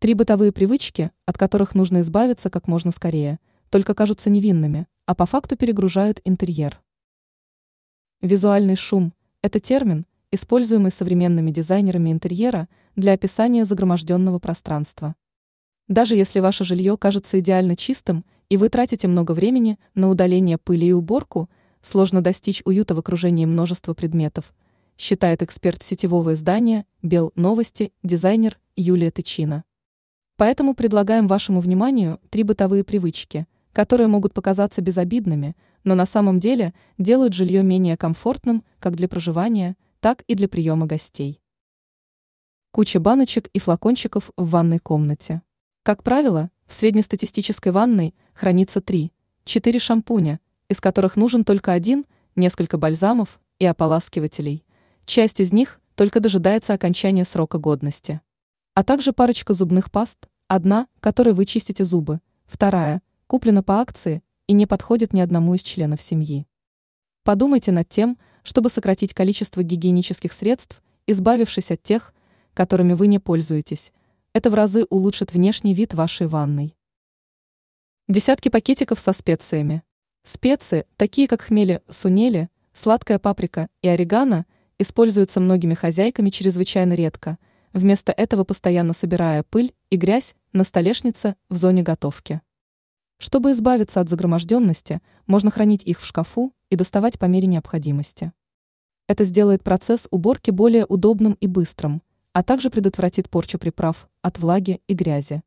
Три бытовые привычки, от которых нужно избавиться как можно скорее, только кажутся невинными, а по факту перегружают интерьер. Визуальный шум – это термин, используемый современными дизайнерами интерьера для описания загроможденного пространства. Даже если ваше жилье кажется идеально чистым и вы тратите много времени на удаление пыли и уборку, сложно достичь уюта в окружении множества предметов, считает эксперт сетевого издания «Бел Новости» дизайнер Юлия Тычина. Поэтому предлагаем вашему вниманию три бытовые привычки, которые могут показаться безобидными, но на самом деле делают жилье менее комфортным как для проживания, так и для приема гостей. Куча баночек и флакончиков в ванной комнате. Как правило, в среднестатистической ванной хранится 3-4 шампуня, из которых нужен только один, несколько бальзамов и ополаскивателей. Часть из них только дожидается окончания срока годности а также парочка зубных паст, одна, которой вы чистите зубы, вторая, куплена по акции и не подходит ни одному из членов семьи. Подумайте над тем, чтобы сократить количество гигиенических средств, избавившись от тех, которыми вы не пользуетесь. Это в разы улучшит внешний вид вашей ванной. Десятки пакетиков со специями. Специи, такие как хмели, сунели, сладкая паприка и орегано, используются многими хозяйками чрезвычайно редко – вместо этого постоянно собирая пыль и грязь на столешнице в зоне готовки. Чтобы избавиться от загроможденности, можно хранить их в шкафу и доставать по мере необходимости. Это сделает процесс уборки более удобным и быстрым, а также предотвратит порчу приправ от влаги и грязи.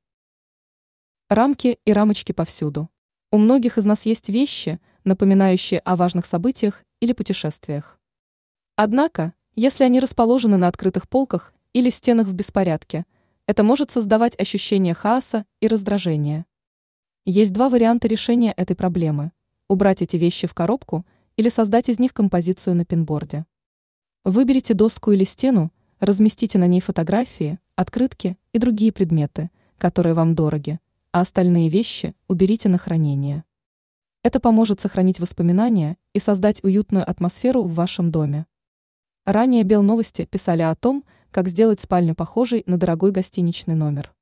Рамки и рамочки повсюду. У многих из нас есть вещи, напоминающие о важных событиях или путешествиях. Однако, если они расположены на открытых полках или стенах в беспорядке. Это может создавать ощущение хаоса и раздражения. Есть два варианта решения этой проблемы – убрать эти вещи в коробку или создать из них композицию на пинборде. Выберите доску или стену, разместите на ней фотографии, открытки и другие предметы, которые вам дороги, а остальные вещи уберите на хранение. Это поможет сохранить воспоминания и создать уютную атмосферу в вашем доме. Ранее Белновости писали о том, как сделать спальню похожей на дорогой гостиничный номер.